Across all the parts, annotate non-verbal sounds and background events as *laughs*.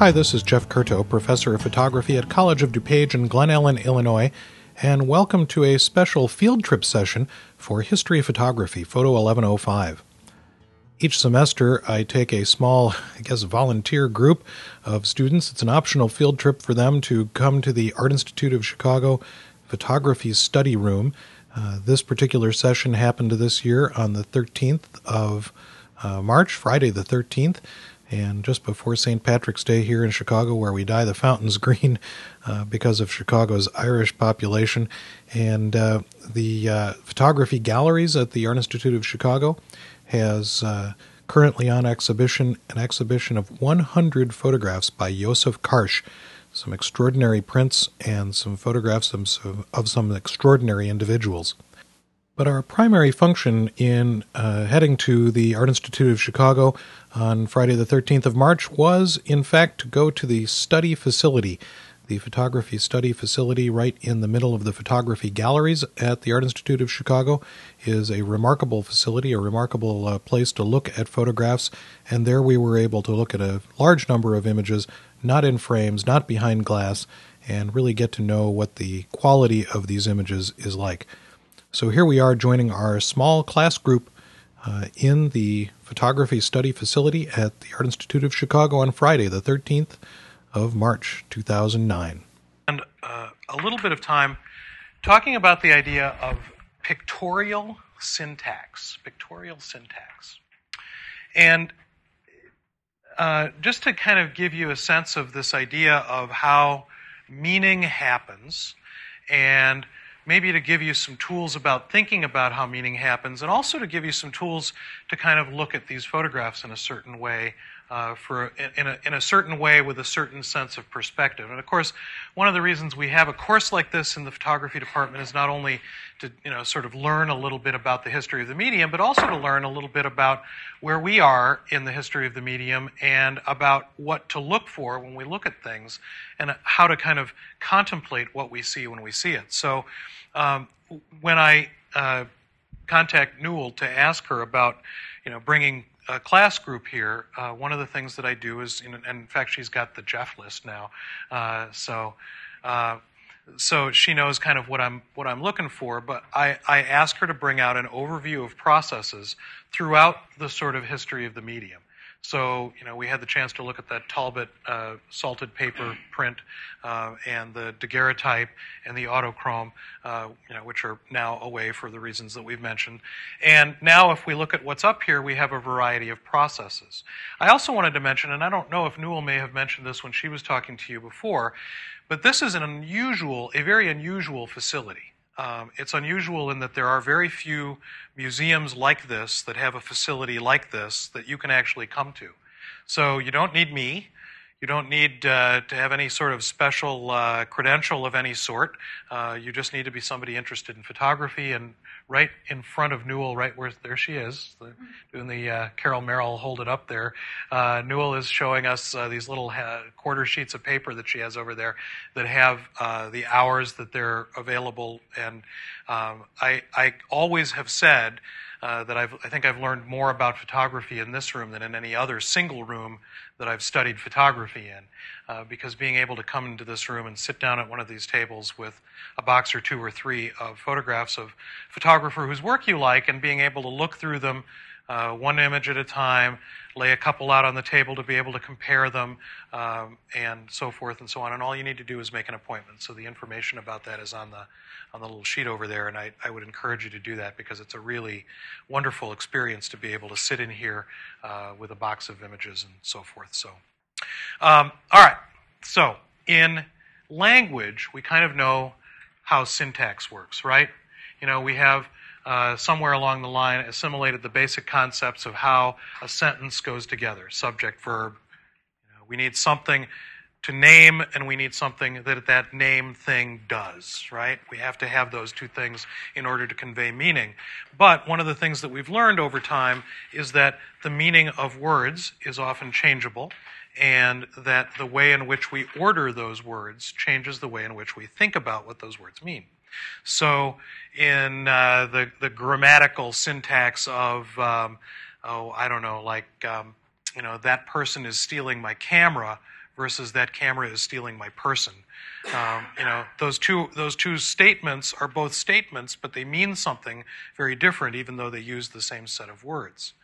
Hi, this is Jeff Curto, professor of photography at College of DuPage in Glen Ellyn, Illinois, and welcome to a special field trip session for History of Photography, Photo 1105. Each semester, I take a small, *laughs* I guess, volunteer group of students. It's an optional field trip for them to come to the Art Institute of Chicago Photography Study Room. Uh, this particular session happened this year on the 13th of uh, March, Friday the 13th, and just before St. Patrick's Day here in Chicago, where we dye the fountains *laughs* green uh, because of Chicago's Irish population. And uh, the uh, photography galleries at the Art Institute of Chicago has uh, currently on exhibition an exhibition of 100 photographs by Yousuf Karsh, some extraordinary prints and some photographs of, of some extraordinary individuals. But our primary function in uh, heading to the Art Institute of Chicago on Friday, the 13th of March, was in fact to go to the study facility, the photography study facility right in the middle of the photography galleries at the Art Institute of Chicago is a remarkable facility, a remarkable uh, place to look at photographs. And there we were able to look at a large number of images, not in frames, not behind glass, and really get to know what the quality of these images is like. So here we are joining our small class group uh, in the photography study facility at the Art Institute of Chicago on Friday, the 13th of March, 2009. And uh, a little bit of time talking about the idea of pictorial syntax. Pictorial syntax. And uh, just to kind of give you a sense of this idea of how meaning happens and maybe to give you some tools about thinking about how meaning happens, and also to give you some tools to kind of look at these photographs in a certain way, uh, for in a, in a certain way with a certain sense of perspective. And of course, one of the reasons we have a course like this in the photography department is not only to you know sort of learn a little bit about the history of the medium, but also to learn a little bit about where we are in the history of the medium and about what to look for when we look at things and how to kind of contemplate what we see when we see it. So um, when I uh, contact Newell to ask her about, you know, bringing a class group here, uh, one of the things that I do is, and in fact, she's got the Jeff list now, uh, so uh, so she knows kind of what I'm what I'm looking for. But I, I ask her to bring out an overview of processes throughout the sort of history of the medium. So, you know, we had the chance to look at that Talbot uh, salted paper print uh, and the daguerreotype and the autochrome, uh, you know, which are now away for the reasons that we've mentioned. And now, if we look at what's up here, we have a variety of processes. I also wanted to mention, and I don't know if Newell may have mentioned this when she was talking to you before, but this is an unusual, a very unusual facility. Um, it's unusual in that there are very few museums like this that have a facility like this that you can actually come to. So you don't need me. You don't need uh, to have any sort of special uh, credential of any sort. Uh, you just need to be somebody interested in photography. And right in front of Newell, right where there she is, the, doing the uh, Carol Merrill hold it up there. Uh, Newell is showing us uh, these little quarter sheets of paper that she has over there that have the hours that they're available. And um, I, I always have said uh, that I've, I think I've learned more about photography in this room than in any other single room that I've studied photography in. Uh, because being able to come into this room and sit down at one of these tables with a box or two or three of photographs of photographer whose work you like and being able to look through them uh, one image at a time, lay a couple out on the table to be able to compare them, um, and so forth and so on. And all you need to do is make an appointment. So the information about that is on the on the little sheet over there, and I, I would encourage you to do that because it's a really wonderful experience to be able to sit in here uh, with a box of images and so forth. So, um, all right. So in language, we kind of know how syntax works, right? You know, we have uh, somewhere along the line assimilated the basic concepts of how a sentence goes together subject, verb. You know, we need something to name, and we need something that that name thing does, right? We have to have those two things in order to convey meaning. But one of the things that we've learned over time is that the meaning of words is often changeable, and that the way in which we order those words changes the way in which we think about what those words mean. So, in uh, the, the grammatical syntax of, um, oh, I don't know, like, um, you know, that person is stealing my camera versus that camera is stealing my person. Um, you know, those two those two statements are both statements, but they mean something very different, even though they use the same set of words.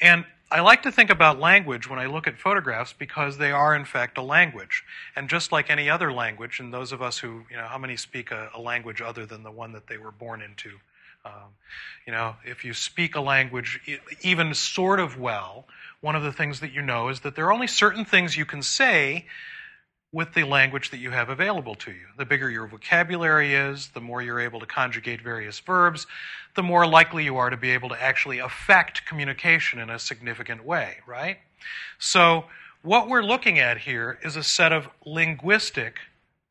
And I like to think about language when I look at photographs because they are, in fact, a language. And just like any other language, and those of us who, you know, how many speak a, a language other than the one that they were born into? Um, you know, if you speak a language even sort of well, one of the things that you know is that there are only certain things you can say with the language that you have available to you. The bigger your vocabulary is, the more you're able to conjugate various verbs, the more likely you are to be able to actually affect communication in a significant way, right? So, what we're looking at here is a set of linguistic,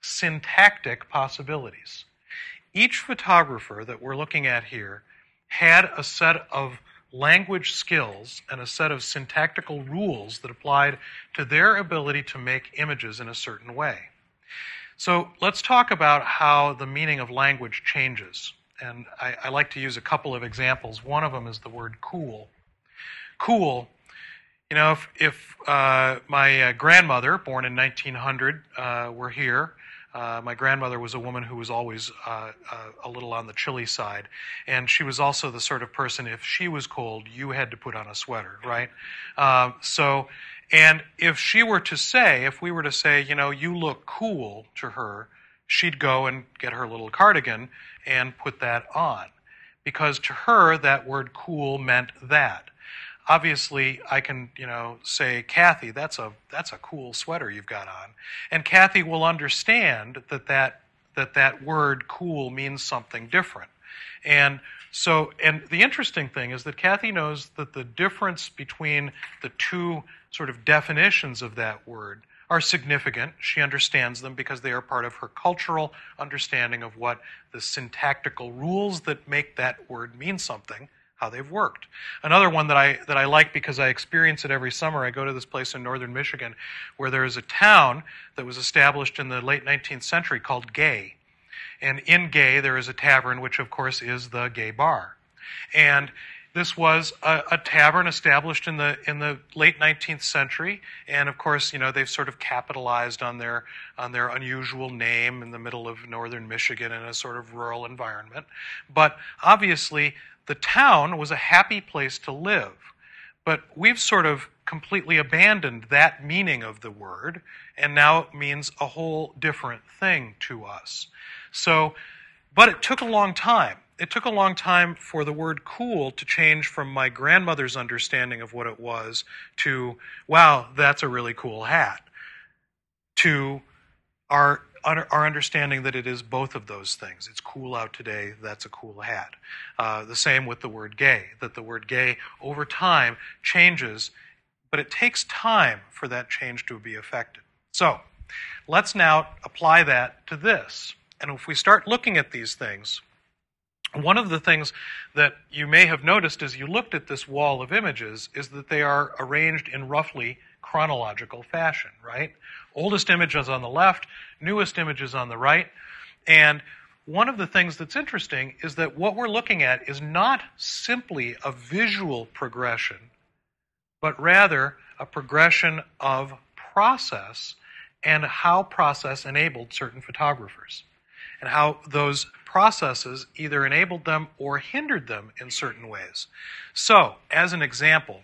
syntactic possibilities. Each photographer that we're looking at here had a set of language skills and a set of syntactical rules that applied to their ability to make images in a certain way. So let's talk about how the meaning of language changes. And I, I like to use a couple of examples. One of them is the word cool. Cool, you know, if, if uh, my uh, grandmother, born in 1900, uh, were here, uh, my grandmother was a woman who was always uh, uh, a little on the chilly side. And she was also the sort of person, if she was cold, you had to put on a sweater, right? Um, so, and if she were to say, if we were to say, you know, you look cool to her, she'd go and get her little cardigan and put that on. Because to her, that word cool meant that obviously I can, you know, say, Kathy, that's a that's a cool sweater you've got on, and Kathy will understand that that that that word cool means something different, and so and the interesting thing is that Kathy knows that the difference between the two sort of definitions of that word are significant. She understands them because they are part of her cultural understanding of what the syntactical rules that make that word mean something how they've worked. Another one that I that I like because I experience it every summer. I go to this place in northern Michigan where there is a town that was established in the late 19th century called Gay. And in Gay there is a tavern which of course is the gay bar. And this was a, a, tavern established in the in the late 19th century, and of course, you know they've sort of capitalized on their on their unusual name in the middle of northern Michigan in a sort of rural environment. But obviously, the town was a happy place to live. But we've sort of completely abandoned that meaning of the word, and now it means a whole different thing to us. So, but it took a long time. It took a long time for the word cool to change from my grandmother's understanding of what it was to, wow, that's a really cool hat, to our our understanding that it is both of those things. It's cool out today, that's a cool hat. Uh, the same with the word gay, that the word gay over time changes, but it takes time for that change to be effected. So, let's now apply that to this. And if we start looking at these things, one of the things that you may have noticed as you looked at this wall of images is that they are arranged in roughly chronological fashion, right? Oldest image is on the left, newest image is on the right. And one of the things that's interesting is that what we're looking at is not simply a visual progression, but rather a progression of process and how process enabled certain photographers and how those processes either enabled them or hindered them in certain ways. So, as an example,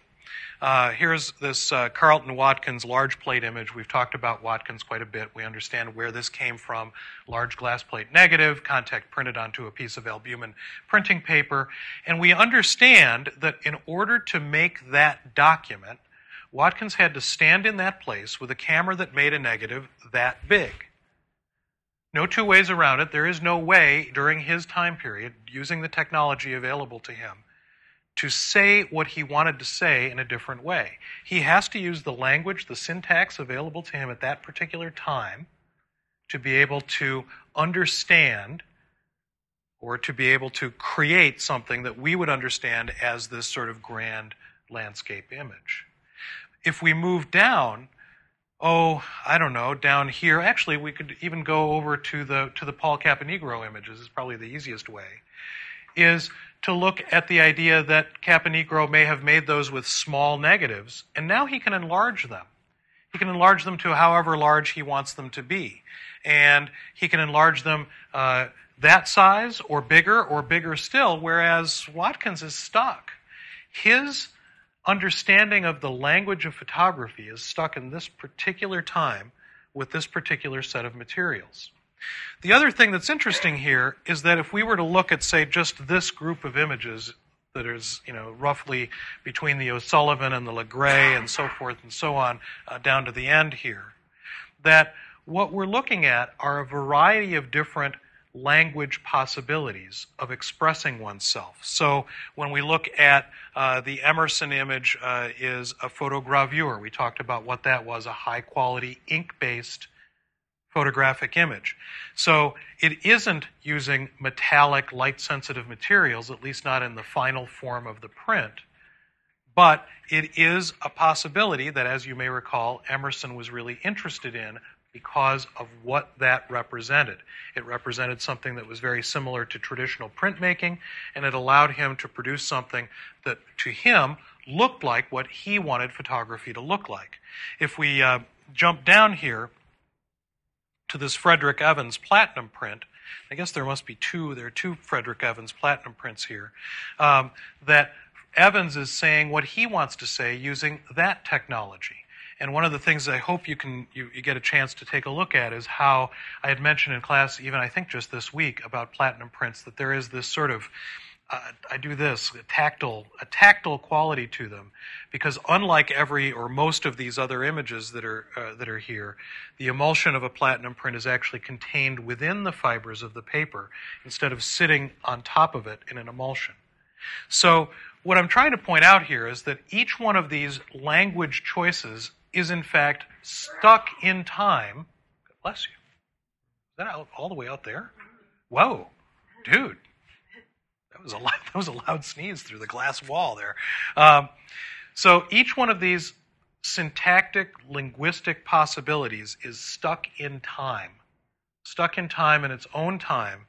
uh, here's this uh, Carleton Watkins large plate image. We've talked about Watkins quite a bit. We understand where this came from. Large glass plate negative, contact printed onto a piece of albumen printing paper. And we understand that in order to make that document, Watkins had to stand in that place with a camera that made a negative that big. No two ways around it. There is no way during his time period, using the technology available to him, to say what he wanted to say in a different way. He has to use the language, the syntax available to him at that particular time to be able to understand or to be able to create something that we would understand as this sort of grand landscape image. If we move down, oh, I don't know, down here, actually we could even go over to the to the Paul Caponigro images, is probably the easiest way, is to look at the idea that Caponigro may have made those with small negatives, and now he can enlarge them. he can enlarge them to however large he wants them to be. And he can enlarge them uh, that size or bigger or bigger still, whereas Watkins is stuck. His understanding of the language of photography is stuck in this particular time with this particular set of materials. The other thing that's interesting here is that if we were to look at, say, just this group of images that is, you know, roughly between the O'Sullivan and the Le Gray and so forth and so on uh, down to the end here, that what we're looking at are a variety of different language possibilities of expressing oneself. So when we look at uh, the Emerson image uh, is a photogravure. We talked about what that was, a high quality ink based photographic image. So it isn't using metallic, light sensitive materials, at least not in the final form of the print. But it is a possibility that, as you may recall, Emerson was really interested in because of what that represented. It represented something that was very similar to traditional printmaking, and it allowed him to produce something that, to him, looked like what he wanted photography to look like. If we uh, jump down here, to this Frederick Evans platinum print. I guess there must be two. There are two Frederick Evans platinum prints here. Um, that Evans is saying what he wants to say using that technology. And one of the things I hope you can you, you, get a chance to take a look at is how I had mentioned in class, even I think just this week, about platinum prints, that there is this sort of uh, I do this a tactile a tactile quality to them because unlike every or most of these other images that are uh, that are here the emulsion of a platinum print is actually contained within the fibers of the paper instead of sitting on top of it in an emulsion. So what i'm trying to point out here is that each one of these language choices is in fact stuck in time. God bless you. Is that out, all the way out there? Whoa dude was a *laughs* loud, that was a loud sneeze through the glass wall there. Um, so each one of these syntactic linguistic possibilities is stuck in time, stuck in time in its own time,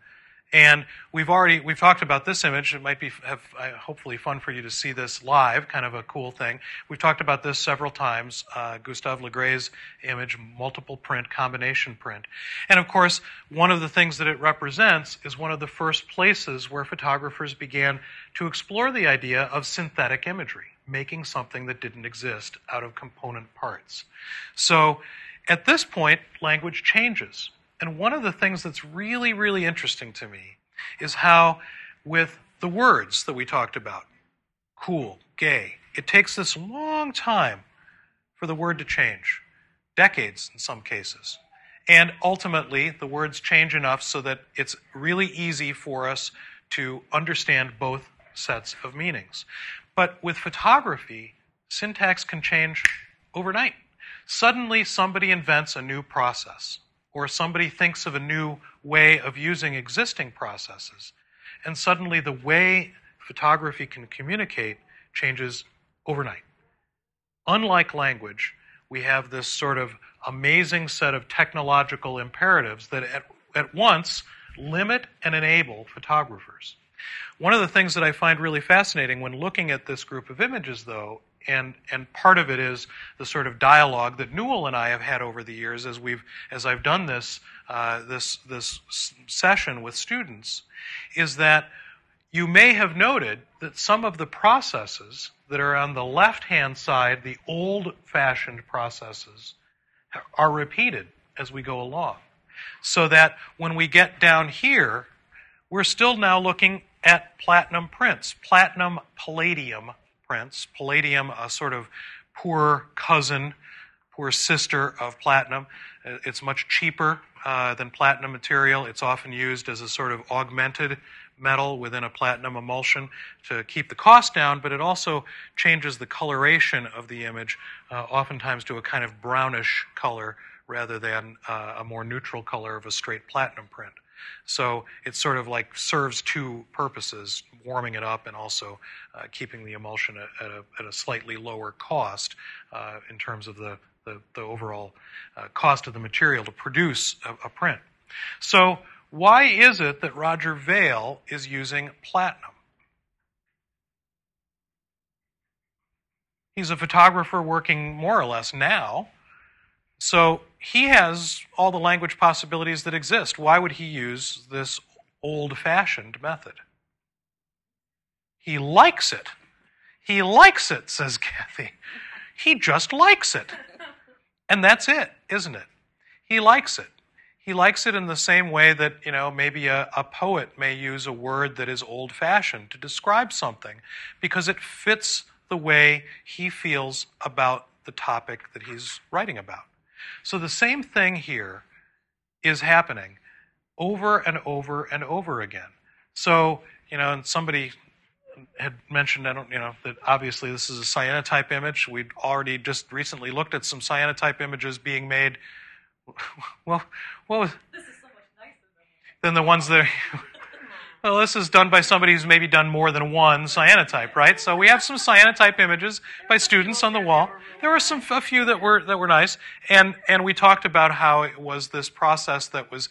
and we've already we've talked about this image. It might be have, uh, hopefully fun for you to see this live, kind of a cool thing. We've talked about this several times. Uh, Gustave Le Gray's image, multiple print, combination print, and of course, one of the things that it represents is one of the first places where photographers began to explore the idea of synthetic imagery, making something that didn't exist out of component parts. So, at this point, language changes and one of the things that's really, really interesting to me is how, with the words that we talked about, cool, gay, it takes this long time for the word to change, decades in some cases. And ultimately, the words change enough so that it's really easy for us to understand both sets of meanings. But with photography, syntax can change overnight. Suddenly, somebody invents a new process or somebody thinks of a new way of using existing processes, and suddenly the way photography can communicate changes overnight. Unlike language, we have this sort of amazing set of technological imperatives that at, at once limit and enable photographers. One of the things that I find really fascinating when looking at this group of images, though, and and part of it is the sort of dialogue that Newell and I have had over the years as we've as I've done this uh, this this session with students, is that you may have noted that some of the processes that are on the left hand side, the old fashioned processes, are repeated as we go along. So that when we get down here, we're still now looking at platinum prints, platinum palladium prints. Palladium, a sort of poor cousin, poor sister of platinum. Uh, it's much cheaper uh, than platinum material. It's often used as a sort of augmented metal within a platinum emulsion to keep the cost down, but it also changes the coloration of the image, uh, oftentimes to a kind of brownish color rather than uh, a more neutral color of a straight platinum print. So it sort of like serves two purposes, warming it up and also uh, keeping the emulsion at, at, a, at, a, slightly lower cost uh, in terms of the, the, the overall uh, cost of the material to produce a, a print. So why is it that Roger Vail is using platinum? He's a photographer working more or less now So he has all the language possibilities that exist. Why would he use this old fashioned method? He likes it. He likes it, says *laughs* Kathy. He just likes it. And that's it, isn't it? He likes it. He likes it in the same way that, you know, maybe a, a poet may use a word that is old fashioned to describe something because it fits the way he feels about the topic that he's writing about. So the same thing here is happening over and over and over again. So, you know, and somebody had mentioned, I don't, you know, that obviously this is a cyanotype image. We'd already just recently looked at some cyanotype images being made. *laughs* Well, what was, This is so much nicer than the ones that. *laughs* *laughs* Well, this is done by somebody who's maybe done more than one cyanotype, right? So we have some cyanotype images by students on the wall. There were some a few that were that were nice, and and we talked about how it was this process that was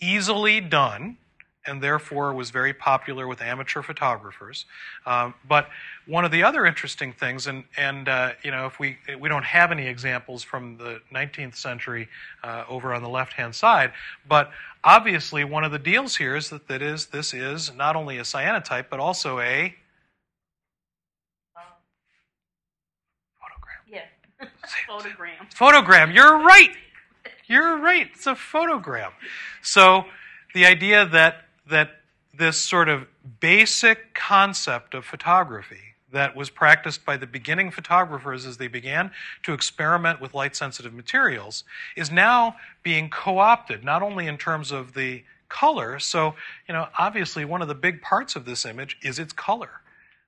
easily done, and therefore was very popular with amateur photographers. Um, but one of the other interesting things, and and uh, you know, if we we don't have any examples from the 19th century uh, over on the left hand side, but obviously one of the deals here is that that is this is not only a cyanotype but also a photogram. Yeah. Photogram. Photogram. You're right. You're right. It's a photogram. So the idea that that this sort of basic concept of photography that was practiced by the beginning photographers as they began to experiment with light sensitive materials is now being co opted, not only in terms of the color. So, you know, obviously, one of the big parts of this image is its color.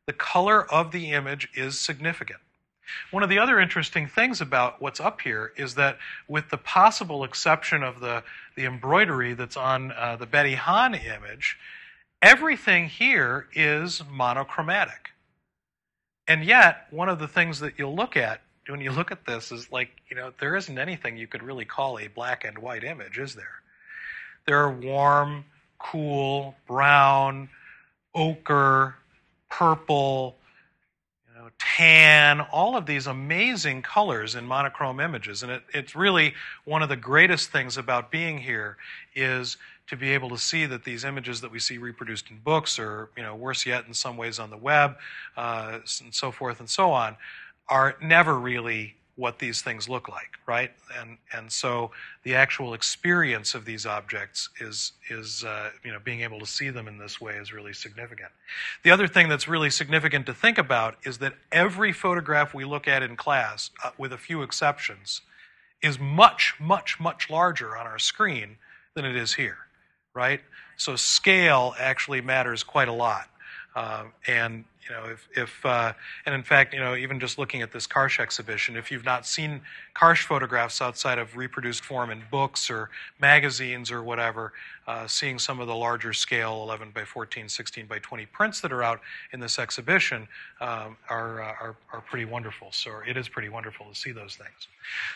The color of the image is significant. One of the other interesting things about what's up here is that, with the possible exception of the, the embroidery that's on uh, the Betty Hahn image, everything here is monochromatic. And yet, one of the things that you'll look at when you look at this is like, you know, there isn't anything you could really call a black and white image, is there? There are warm, cool, brown, ochre, purple, know, tan, all of these amazing colors in monochrome images. And it, it's really one of the greatest things about being here is to be able to see that these images that we see reproduced in books, or you know, worse yet, in some ways on the web, uh, and so forth and so on, are never really what these things look like, right? And and so the actual experience of these objects is is uh, you know being able to see them in this way is really significant. The other thing that's really significant to think about is that every photograph we look at in class, uh, with a few exceptions, is much much much larger on our screen than it is here right? So scale actually matters quite a lot. Um, and you know, if, if uh, and in fact, you know, even just looking at this Karsh exhibition, if you've not seen Karsh photographs outside of reproduced form in books or magazines or whatever, uh, seeing some of the larger scale 11 by 14, 16 by 20 prints that are out in this exhibition um, are, uh, are, are pretty wonderful. So it is pretty wonderful to see those things.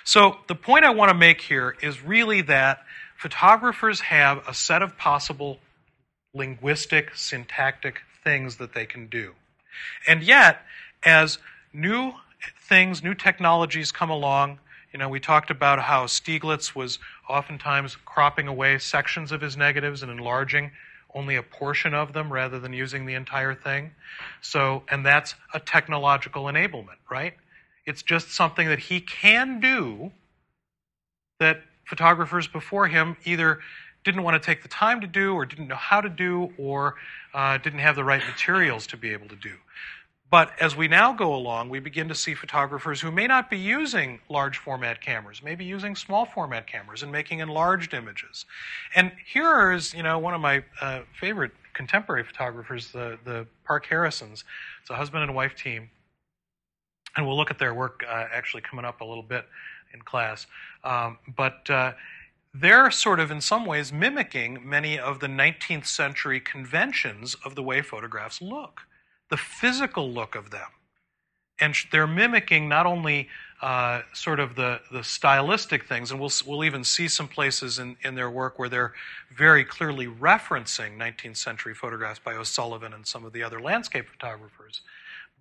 So the point I want to make here is really that photographers have a set of possible linguistic, syntactic things that they can do. And yet, as new things, new technologies come along, you know, we talked about how Stieglitz was oftentimes cropping away sections of his negatives and enlarging only a portion of them rather than using the entire thing. So, and that's a technological enablement, right? It's just something that he can do that photographers before him either didn't want to take the time to do, or didn't know how to do, or uh, didn't have the right materials to be able to do. But as we now go along, we begin to see photographers who may not be using large format cameras, maybe using small format cameras and making enlarged images. And here is, you know, one of my uh, favorite contemporary photographers, the, the ParkeHarrisons. It's a husband and wife team. And we'll look at their work uh, actually coming up a little bit in class. Um, but uh, they're sort of, in some ways, mimicking many of the 19th century conventions of the way photographs look, the physical look of them. And they're mimicking not only uh, sort of the, the stylistic things, and we'll, we'll even see some places in, in their work where they're very clearly referencing 19th century photographs by O'Sullivan and some of the other landscape photographers,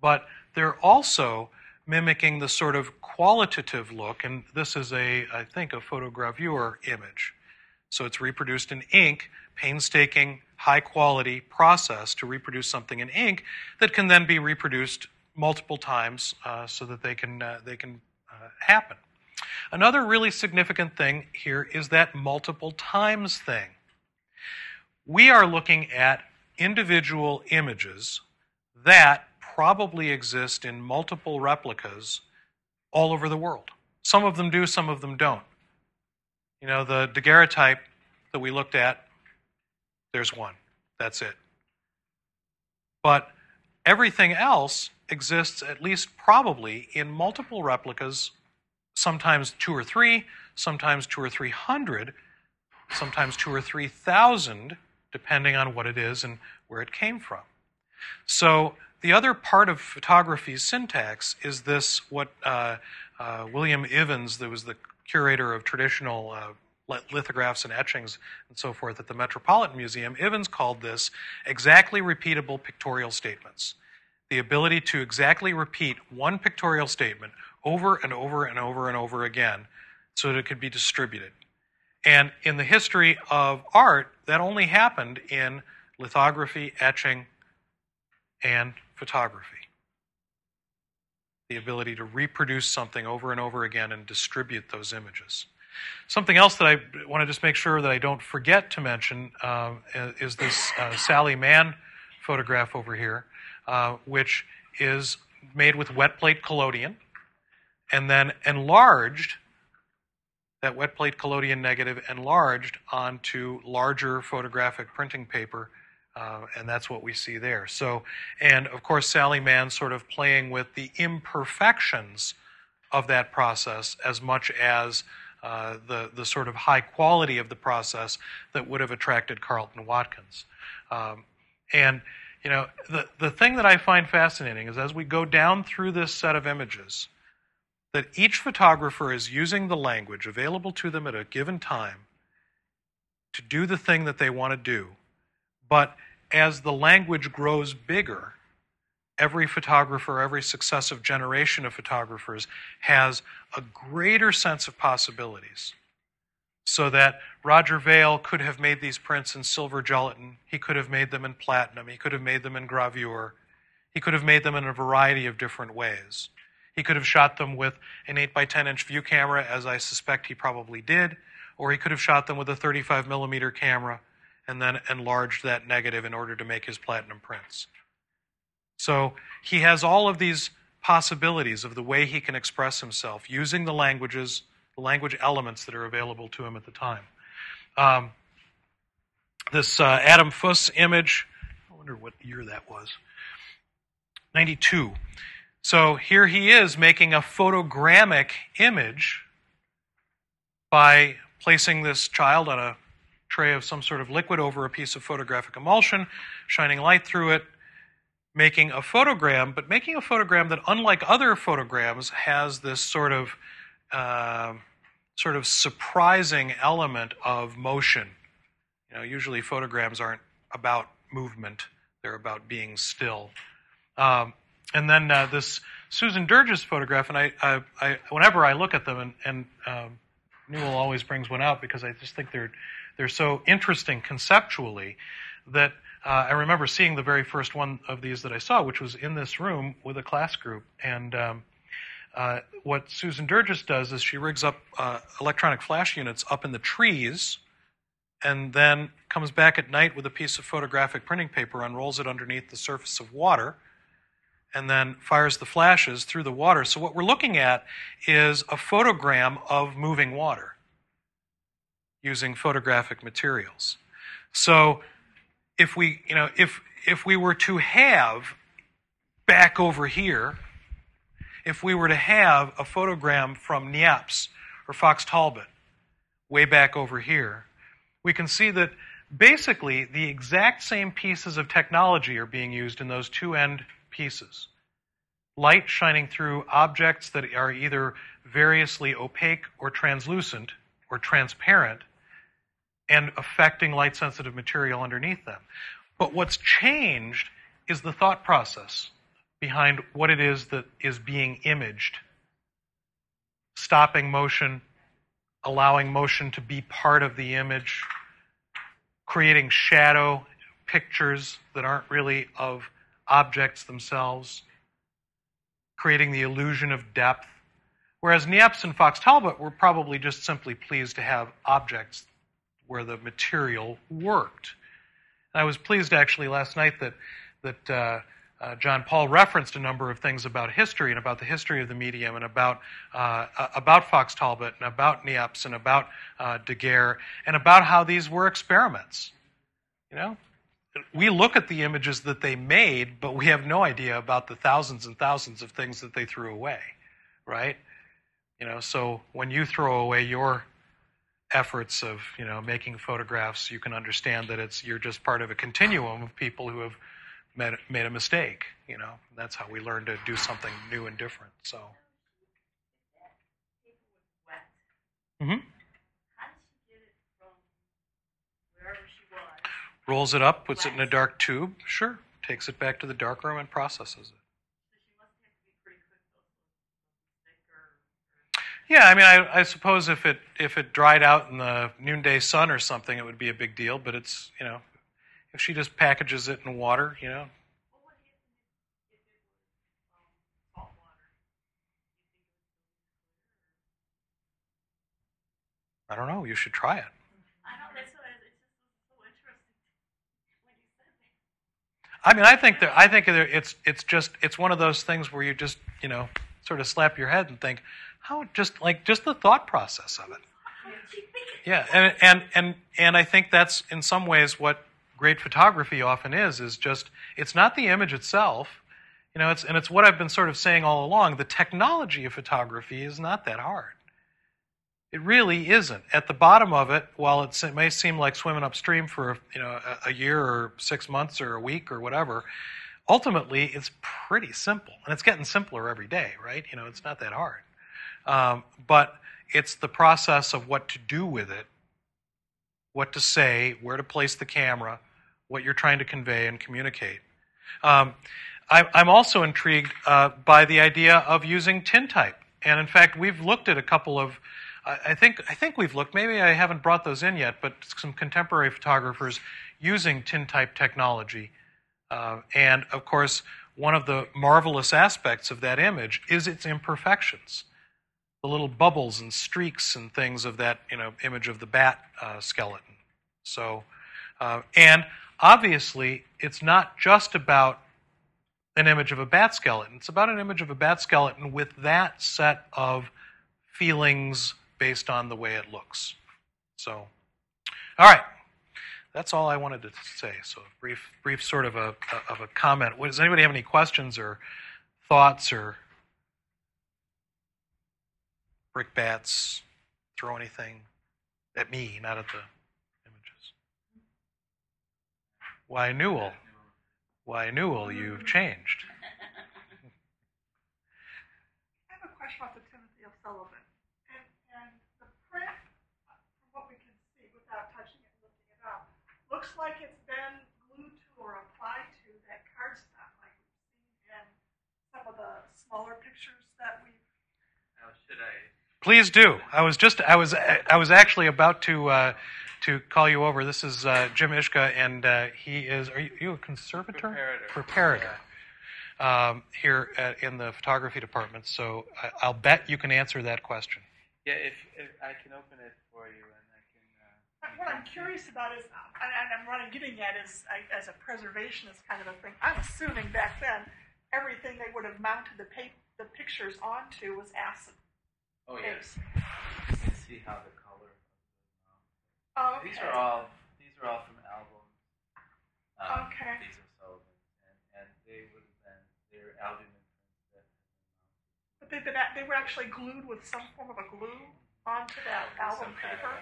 but they're also mimicking the sort of qualitative look, and this is a, I think, a photogravure image. So it's reproduced in ink, painstaking, high quality process to reproduce something in ink that can then be reproduced multiple times uh, so that they can, uh, they can uh, happen. Another really significant thing here is that multiple times thing. We are looking at individual images that probably exist in multiple replicas all over the world. Some of them do, some of them don't. You know, the daguerreotype that we looked at, there's one. That's it. But everything else exists, at least probably, in multiple replicas, sometimes two or three, sometimes two or three hundred, sometimes two or three thousand, depending on what it is and where it came from. So the other part of photography's syntax is this what uh, uh, William Ivins, who was the curator of traditional uh, lithographs and etchings and so forth at the Metropolitan Museum, Ivins called this exactly repeatable pictorial statements. The ability to exactly repeat one pictorial statement over and over and over and over again so that it could be distributed. And in the history of art, that only happened in lithography, etching, and photography. The ability to reproduce something over and over again and distribute those images. Something else that I want to just make sure that I don't forget to mention uh, is this uh, Sally Mann photograph over here, uh, which is made with wet plate collodion and then enlarged that wet plate collodion negative enlarged onto larger photographic printing paper uh, and that's what we see there. So, and of course, Sally Mann sort of playing with the imperfections of that process as much as uh, the the sort of high quality of the process that would have attracted Carleton Watkins. Um, and you know, the the thing that I find fascinating is as we go down through this set of images, that each photographer is using the language available to them at a given time to do the thing that they want to do but as the language grows bigger, every photographer, every successive generation of photographers has a greater sense of possibilities. So that Roger Vail could have made these prints in silver gelatin, he could have made them in platinum, he could have made them in gravure, he could have made them in a variety of different ways. He could have shot them with an 8 by 10 inch view camera, as I suspect he probably did, or he could have shot them with a 35 millimeter camera and then enlarged that negative in order to make his platinum prints. So he has all of these possibilities of the way he can express himself using the languages, the language elements that are available to him at the time. Um, this uh, Adam Fuss image, I wonder what year that was. 92. So here he is making a photogrammic image by placing this child on a tray of some sort of liquid over a piece of photographic emulsion, shining light through it, making a photogram, but making a photogram that, unlike other photograms, has this sort of uh, sort of surprising element of motion. You know, usually photograms aren't about movement; they're about being still. Um, and then uh, this Susan Derges photograph, and I, I, I, whenever I look at them, and, and um, Newell always brings one out because I just think they're they're so interesting conceptually that uh, I remember seeing the very first one of these that I saw, which was in this room with a class group. And um, uh, what Susan Derges does is she rigs up uh, electronic flash units up in the trees and then comes back at night with a piece of photographic printing paper, unrolls it underneath the surface of water, and then fires the flashes through the water. So, what we're looking at is a photogram of moving water using photographic materials. So if we, you know, if if we were to have back over here, if we were to have a photogram from Niepce or Fox Talbot way back over here, we can see that basically the exact same pieces of technology are being used in those two end pieces. Light shining through objects that are either variously opaque or translucent or transparent and affecting light sensitive material underneath them. But what's changed is the thought process behind what it is that is being imaged. Stopping motion, allowing motion to be part of the image, creating shadow pictures that aren't really of objects themselves, creating the illusion of depth. Whereas Niepce and Fox Talbot were probably just simply pleased to have objects where the material worked. And I was pleased actually last night that that uh, uh, John Paul referenced a number of things about history and about the history of the medium and about uh, about Fox Talbot and about Niepce and about uh, Daguerre and about how these were experiments. You know, we look at the images that they made, but we have no idea about the thousands and thousands of things that they threw away, right? You know, so when you throw away your efforts of you know making photographs, you can understand that it's you're just part of a continuum of people who have made, made a mistake. You know, that's how we learn to do something new and different. So. Mm-hmm. Rolls it up, puts it in a dark tube. Sure. Takes it back to the darkroom and processes it. Yeah, I mean, I, I, suppose if it if it dried out in the noonday sun or something, it would be a big deal. But it's you know, if she just packages it in water, you know. I don't know. You should try it. I mean, I think that I think it's it's just it's one of those things where you just you know sort of slap your head and think, how just like just the thought process of it. Yeah, and and and and I think that's in some ways what great photography often is is just it's not the image itself, you know, it's and it's what I've been sort of saying all along. The technology of photography is not that hard. It really isn't. At the bottom of it, while it may seem like swimming upstream for you know a, year or six months or a week or whatever, ultimately it's pretty simple, and it's getting simpler every day, right? You know, it's not that hard. Um, but it's the process of what to do with it, what to say, where to place the camera, what you're trying to convey and communicate. Um, I, am also intrigued uh, by the idea of using tintype, and in fact, we've looked at a couple of I think I think we've looked. Maybe I haven't brought those in yet, but some contemporary photographers using tintype technology, uh, and of course, one of the marvelous aspects of that image is its imperfections, the little bubbles and streaks and things of that you know image of the bat uh, skeleton. So, uh, and obviously, it's not just about an image of a bat skeleton. It's about an image of a bat skeleton with that set of feelings based on the way it looks. So, all right. That's all I wanted to say. So, brief, brief sort of a, of a comment. Does anybody have any questions or thoughts or brickbats? Throw anything at me, not at the images. Why, Newell? Why, Newell, you've changed. *laughs* I have a question about the Timothy O'Sullivan. And, and the print, from what we can see without touching it and lifting it up, looks like it's been glued to or applied to that cardstock like we've seen in some of the smaller pictures that we've. Now, should I? Please do. I was just I was I was actually about to uh, to call you over. This is uh, Jim Ishka, and uh, he is. Are you, are you a conservator? Preparator. Preparator. Um, here at, in the photography department. So I, will bet you can answer that question. Yeah, if, if I can open it for you what I'm curious about is, and I'm what I'm getting at is, as a preservationist kind of a thing. I'm assuming back then everything they would have mounted the pa- the pictures onto was acid. Oh yes. You can see how the color. Oh, okay. These are all these are all from albums. Um, okay. These are Sullivan, and, and they would have been they're albumen prints But they been, they were actually glued with some form of a glue onto that album paper.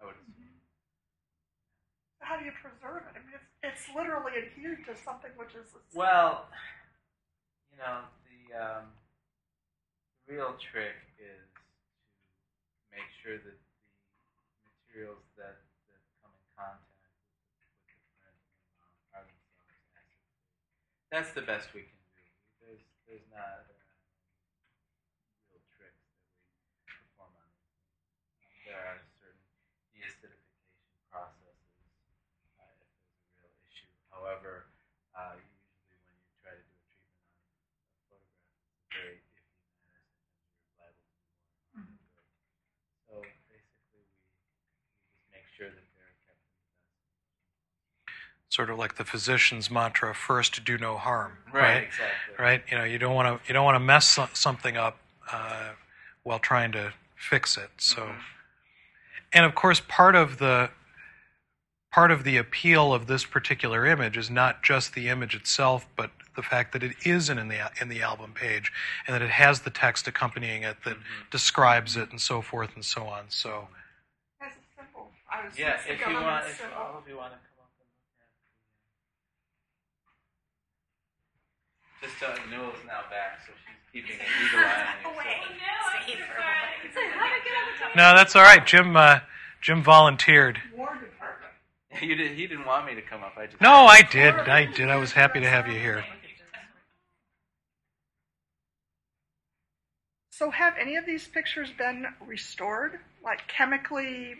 I would assume. How do you preserve it? I mean, it's, it's literally adhered to something which is. Well, you know, the, um, the real trick is to make sure that the materials that, that come in contact with the, with the print are themselves acid free. that's the best we can do. There's there's not uh, real tricks that we perform on this. Um, there are certain deacidification processes uh, if there's a real issue. However, uh, usually when you try to do a treatment on a photograph, it's a very iffy matter. Sometimes you're liable to be more harm than good. So basically, we, we just make sure that they're kept in the best. Sort of like the physician's mantra: first, do no harm. Right. Exactly. right? You know, you don't want to you don't want to mess something up uh, while trying to fix it. So, Mhm. and of course, part of the part of the appeal of this particular image is not just the image itself, but the fact that it is in the in the album page and that it has the text accompanying it that Mhm. describes it and so forth and so on. So, symbol. I was Yeah, if you want, if symbol. all of you want to come up and look at the. Just uh, Newell's now back, so she's keeping an eagle eye on you. Away. so- Stay for a moment. Say, how to get on the top? no, that's all right. Jim uh, Jim volunteered. War Department. *laughs* You did, he didn't want me to come up. I just. No, I did. I did. I was happy to have you here. So have any of these pictures been restored? Like chemically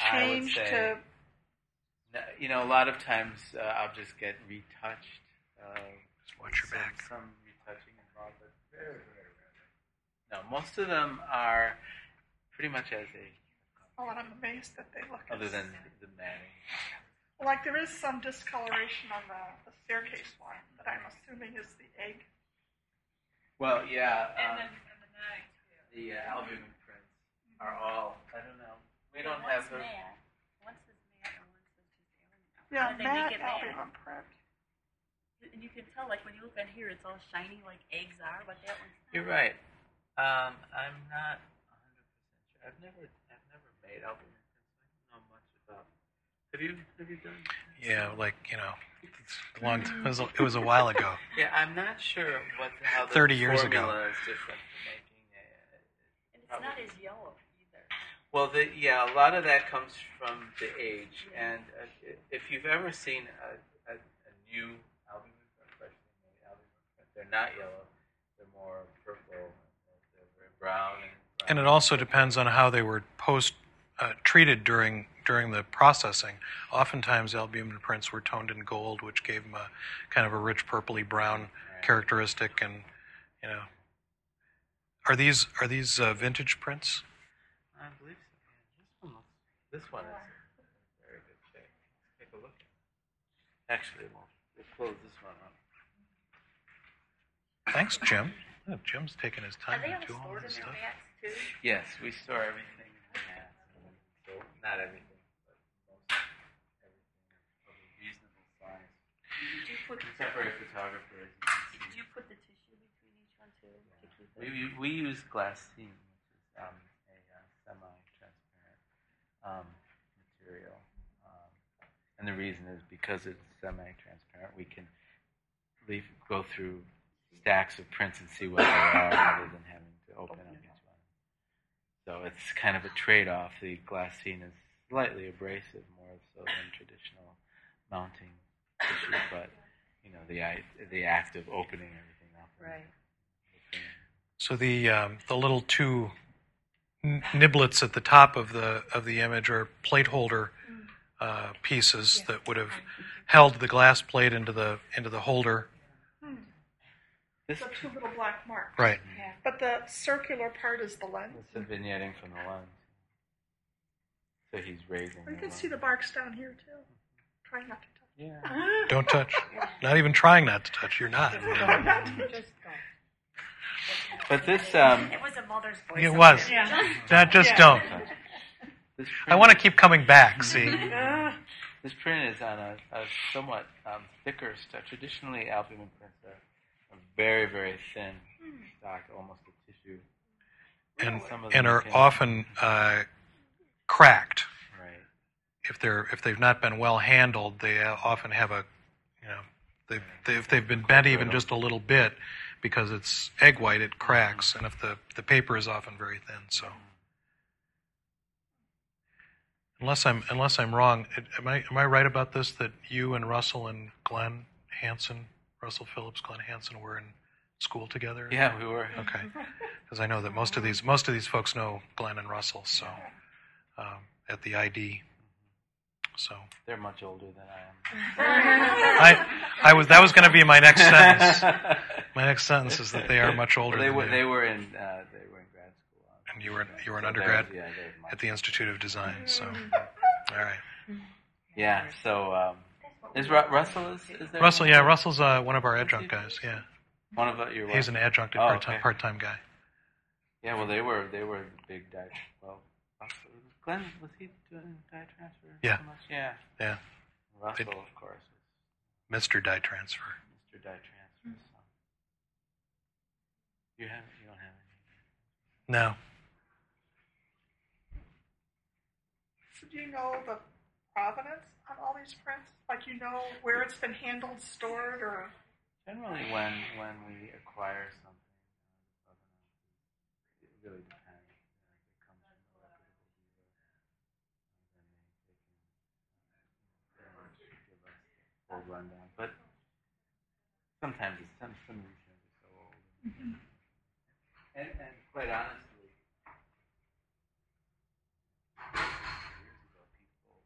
I would changed say- to you know, a lot of times uh, I'll just get retouched. Uh, Just watch your some, back. Some retouching involved, but very, very rarely. No, most of them are pretty much as they, Oh, and I'm amazed that they look other as- than the matting. like there is some discoloration on the, the staircase one that I'm assuming is the egg. Well, yeah. And um, then, and the nine, too. the uh, albumen prints are all. I don't know. We don't One's have the. matte, One says and one says just. Yeah, How did they make matte it matte? albumen print. And you can tell, like, when you look on here, it's all shiny like eggs are, but that one's not. You're right. Um, I'm not 100 percent sure. I've never, I've never made albumen prints. I don't know much about. Have you? Have you done? Yeah, like you know, it's a long. It was a, it was a while ago. *laughs* Yeah, I'm not sure what the, how the 30 years ago. formula is different for making a. And it's not as yellow either. Well, the, yeah, a lot of that comes from the age, and uh, if you've ever seen a, a, a new albumen print, freshly albumen they're not yellow; they're more purple, and they're very brown. And, And it also depends on how they were post uh, treated during during the processing. Oftentimes, albumen prints were toned in gold, which gave them a kind of a rich purpley brown characteristic. And you know, are these are these uh, vintage prints? I believe so. Yeah, this one looks. This one is in very good shape. Let's take a look. at it. Actually, we'll, we'll close this one up. Thanks, Jim. Oh, Jim's taking his Are time they to all do all stored in this stuff. mats, too? Yes, we store everything in the mats. So not everything, but most everything of a reasonable size. Did you put, Contemporary photographer, as you did you put the tissue between each one, too, to keep it? We, we, we use glassine, which is um, a uh, semi-transparent um, material. Um, and the reason is because it's semi-transparent, we can leave, go through stacks of prints and see what they are rather than having to open up each one. So it's kind of a trade-off. The glassine is slightly abrasive, more so than traditional mounting tissue, but you know the the act of opening everything up. Right. So the um, the little two n- niblets at the top of the of the image are plate holder uh, pieces that would have held the glass plate into the into the holder. This The two little black marks. Right. But the circular part is the lens. It's the vignetting from the lens. So he's raising. You the can see the lens. marks down here too. Try not to touch. Yeah. *laughs* Don't touch. Not even trying not to touch. You're not. *laughs* Just go. But this um It was a mother's voice. It was. there. Not just don't. print, I want to keep coming back. See. this print is on a, a somewhat um, thicker stock. Traditionally, albumen prints are, are very very thin stock, almost a tissue. and Some of and are often uh, cracked Right. if they're if they've not been well handled. They uh, often have a you know they've, they, if they've been bent even just a little bit because it's egg white, it cracks, and if the the paper is often very thin, so. Unless I'm unless I'm wrong, am I am I right about this that you and Russell and Glenn Hansen Russell Phillips, Glenn Hansen were in school together? Yeah, we were. Okay, because I know that most of these most of these folks know Glenn and Russell, so um, at the ID. So They're much older than I am. *laughs* I I was that was going to be my next sentence. *laughs* My next sentence is that they are much older Well, they than were. you. They were in. Uh, they were in grad school. uh, and you were you were an so they're- undergrad Yeah, at the Institute of Design. So all right, Yeah. So um, is Ru- Russell is, is there? Russell. Yeah, Russell's uh, one of our adjunct guys. Yeah, One of the, your he's an adjunct Oh, part time okay. part time guy. Yeah. Well, they were. They were big di Well, Russell, Glenn was he doing dye transfer? Yeah. Yeah. Yeah, Russell, of course, Mr. Dye Transfer. Mr. Dye transfer. So. You have. You don't have any. No, So do you know the provenance on all these prints? Like you know where it's been handled, stored, or Generally, when when we acquire something, uh, it really depends. You know, if it comes from a reputable dealer, uh, then they, they can uh, pretty much give us the rundown. But sometimes it's some some of these things are so old. Mm-hmm. And, and quite honestly, years ago, people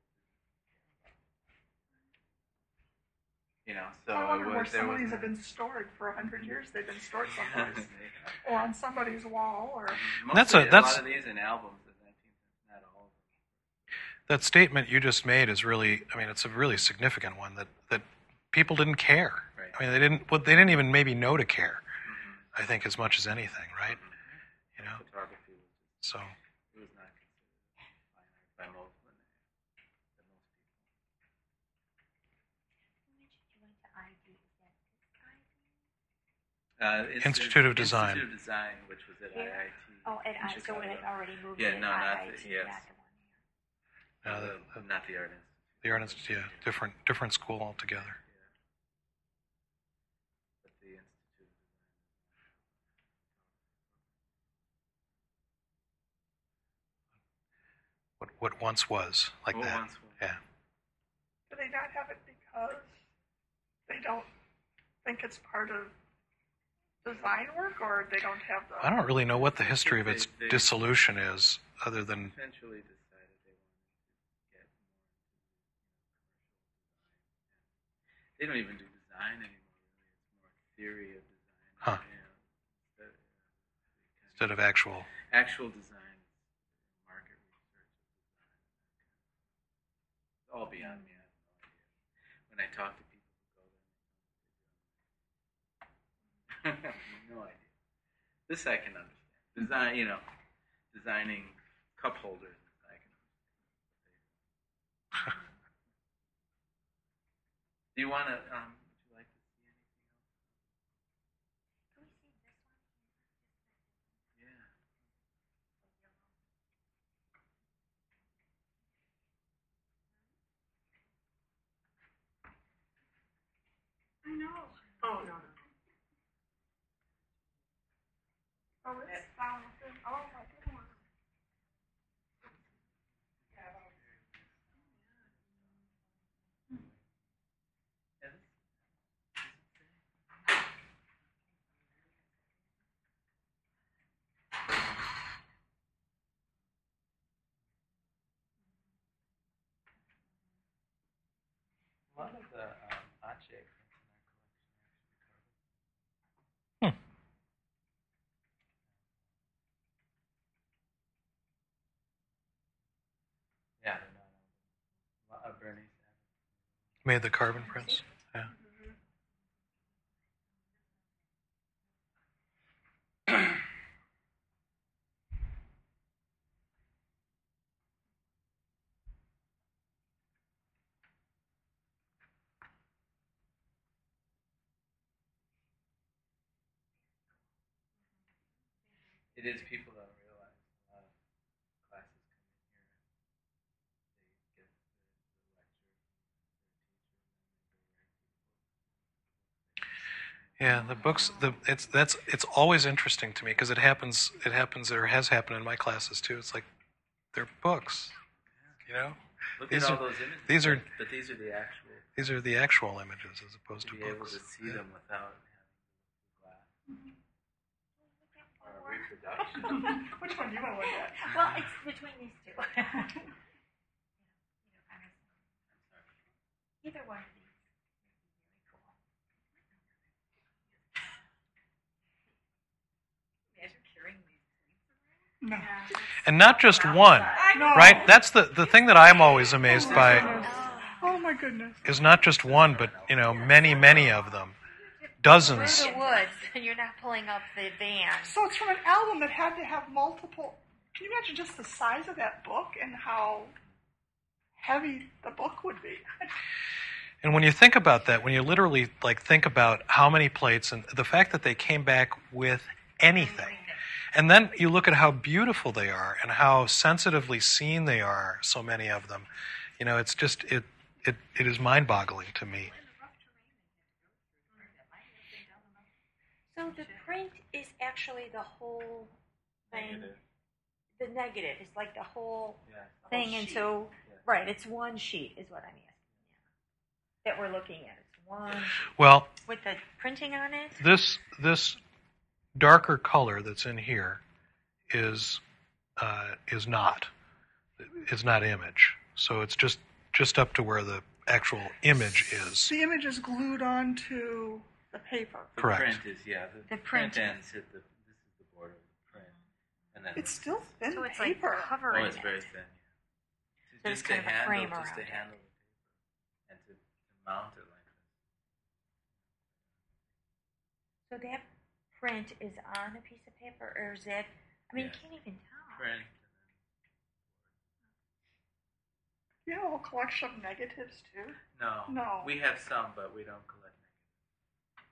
you know, so I wonder where was, there some of these have been stored for a hundred years. They've been stored *laughs* someplace, or on somebody's wall, or mm-hmm. That's a- Mostly, that's- lot of these in albums of 19th, not all of them. That statement you just made is really. I mean, it's a really significant one. That that people didn't care. Right. I mean, they didn't. Well, they didn't even maybe know to care. I think as much as anything, right? You know. Photography was So it was not considered by most by most people. Uh, Institute of Design. Institute of Design, which was at Here? IIT. Oh, and in I, so Chicago. it had already moved Yeah, it no, not IIT the- yes. Back to one year. uh, Uh, the, not the Art Institute. the Art Institute, yeah, different different school altogether. But the Institute. What what once was like What that. once was. Yeah. do they not have it because they don't think it's part of design work, or they don't have the? I don't really know what the history of its They- they- dissolution is, other than eventually decided they wanted to get more into you know, commercial design. They don't even do design anymore. Really, it's more theory of design. Huh. You know, instead, uh, instead of actual. actual design, market research design. It's all beyond me. I have no idea. When I talk to people who go there, *laughs* I have no idea. This I can understand. Design, you know, designing cup holders. I can understand. *laughs* Do you want to? Um, would you like to see anything else? Can we see this one? Yeah. I know. Oh no. Oh, it's down. Oh my goodness. Yeah, this- A lot of the um, Ache prints in our collection are actually carbon. Hmm. Yeah, they're not. All- Uh, Made the carbon prints. Yeah. It is people don't realize a lot of classes come in here. They get the, the lecture from their teacher, and then they go right to the book. Yeah, the books. The it's that's it's always interesting to me because it happens. It happens or has happened in my classes too. It's like they're books, you know. Look These at all are- those images. these are- but, but these are the actual These are the actual images as opposed to to be able books. to see them without having glass. Or a reproduction. Which one do you want to look at? Well, it's between these two. *laughs* Either one of these. Very cool. Imagine carrying these. No. And not just one, No. right? That's the, the thing that I'm always amazed oh by Oh my goodness. is not just one, but, you know, many, many of them. Dozens. the woods, and you're not pulling up the van. So it's from an album that had to have multiple. Can you imagine just the size of that book and how heavy the book would be? *laughs* And when you think about that, when you literally like think about how many plates and the fact that they came back with anything, and then you look at how beautiful they are and how sensitively seen they are, so many of them, you know, it's just it it, it is mind-boggling to me. So the print is actually the whole thing. Negative. The negative is like the whole Yeah. thing, and so right, it's one sheet is what I'm asking. Yeah. That we're looking at. It's one Well, with the printing on it. this this darker color that's in here is uh, is not is not image. So it's just just up to where the actual image is. The image is glued onto the paper. The Correct. print is yeah. The, The print ends hit the. This is the border of the print, and then It's still thin So it's like paper. oh, it's very it. thin. Yeah. So it's just kind to of a handle, frame just to it. handle the paper, and to, to mount it like this. So that print is on a piece of paper, or is it? I mean, Yes. you can't even tell. Print. You have a whole collection of negatives too. No. No. We have some, but we don't collect negatives.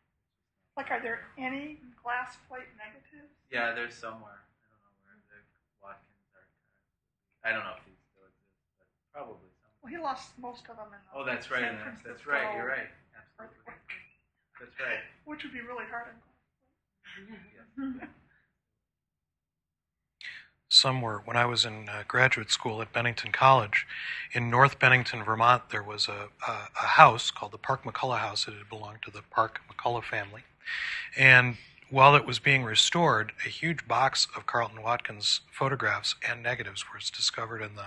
Like, are there any glass plate negatives? Yeah, there's somewhere. I don't know where the Watkins archive. I don't know if these still exist, but probably somewhere. Well, he lost most of them in the Oh, that's right. San and That's, that's Francisco right. You're right. Absolutely. earthquake, That's right. Which would be really hard on Yes. *laughs* somewhere when I was in uh, graduate school at Bennington College in North Bennington, Vermont. There was a, a, a house called the Park McCullough House. It had belonged to the Park McCullough family, and while it was being restored, a huge box of Carleton Watkins photographs and negatives was discovered in the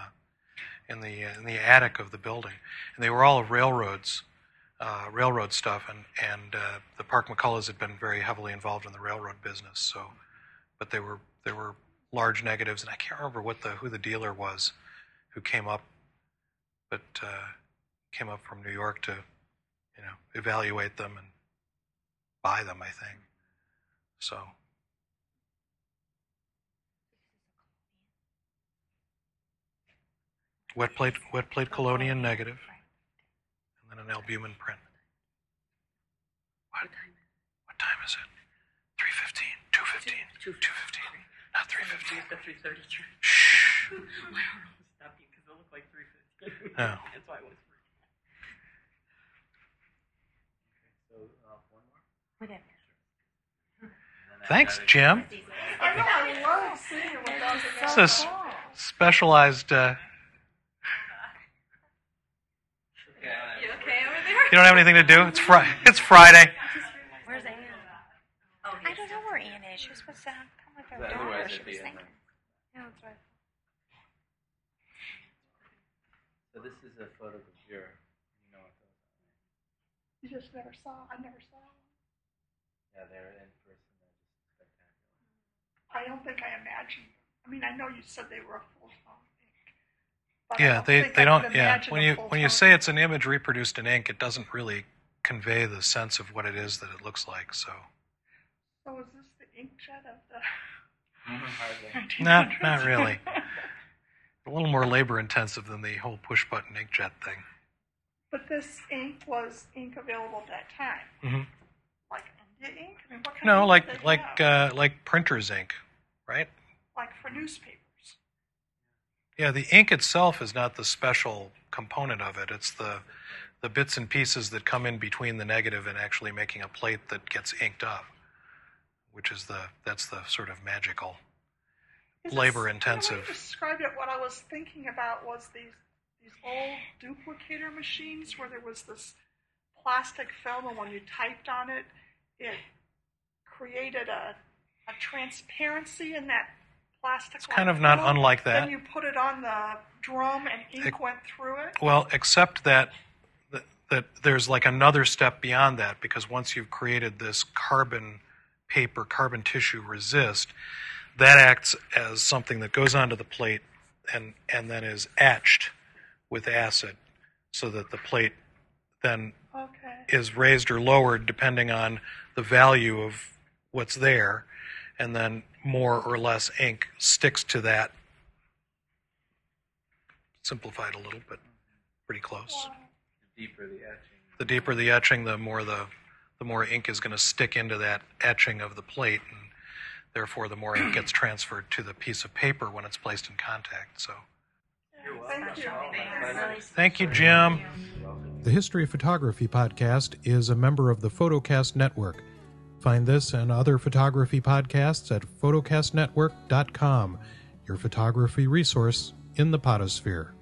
in the in the attic of the building, and they were all railroads. Uh, railroad stuff, and and uh, the Park McCulloughs had been very heavily involved in the railroad business. So, but they were they were large negatives, and I can't remember what the who the dealer was who came up, but uh, came up from New York to, you know, evaluate them and buy them. I think so. Wet plate, wet plate collodion negative, an albumen print. What? What time is it? 3.15, 2.15, 2.15, not 3.15. Shh. My heart almost stopped you because it looked like 350. Oh. *laughs* That's why I was So uh, one more. Whatever. And then I Thanks, Jim. I know, I love seeing it without the This is specialized. Uh, Okay, I- You okay over there? You don't have anything to do. It's Fri. *laughs* It's Friday. Where's Anne? Oh, I don't know where Anne is. She was supposed to come with her But daughter. She was thinking. there. Yeah, that's right. So this is a photo of your. You know what those are. You just never saw. I never saw. Yeah, they're in person. They're just spectacular. I don't think I imagined. I mean, I know you said they were a full tone ink. but I Yeah, don't they they don't. Yeah, when you when you say it's an image reproduced in ink, it doesn't really convey the sense of what it is that it looks like. So So is this the inkjet of the? *laughs* *laughs* Not not really. *laughs* A little more labor intensive than the whole push button inkjet thing. But this ink was ink available at that time, hmm like India ink. I mean, what kind No, of like ink did they like uh, like printer's ink, right? like for newspapers. Yeah, the ink itself is not the special component of it. It's the the bits and pieces that come in between the negative and actually making a plate that gets inked up, which is the that's the sort of magical. Is labor you know, when intensive. you described it. What I was thinking about was these these old duplicator machines where there was this plastic film, and when you typed on it, it created a, a transparency in that plastic. It's kind of not unlike that. Then you put it on the drum, and ink It- went through it. Well, except that, that that there's like another step beyond that because once you've created this carbon paper, carbon tissue resist, that acts as something that goes onto the plate and and then is etched with acid, so that the plate then Okay. is raised or lowered depending on the value of what's there, and then more or less ink sticks to that. Simplified a little, but pretty close. The deeper the etching. The deeper the etching, the more the the more ink is going to stick into that etching of the plate, and therefore the more ink gets transferred to the piece of paper when it's placed in contact. So, Thank you. thank you, Jim. The History of Photography podcast is a member of the Photocast Network. Find this and other photography podcasts at photocastnetwork.com, your photography resource in the potosphere.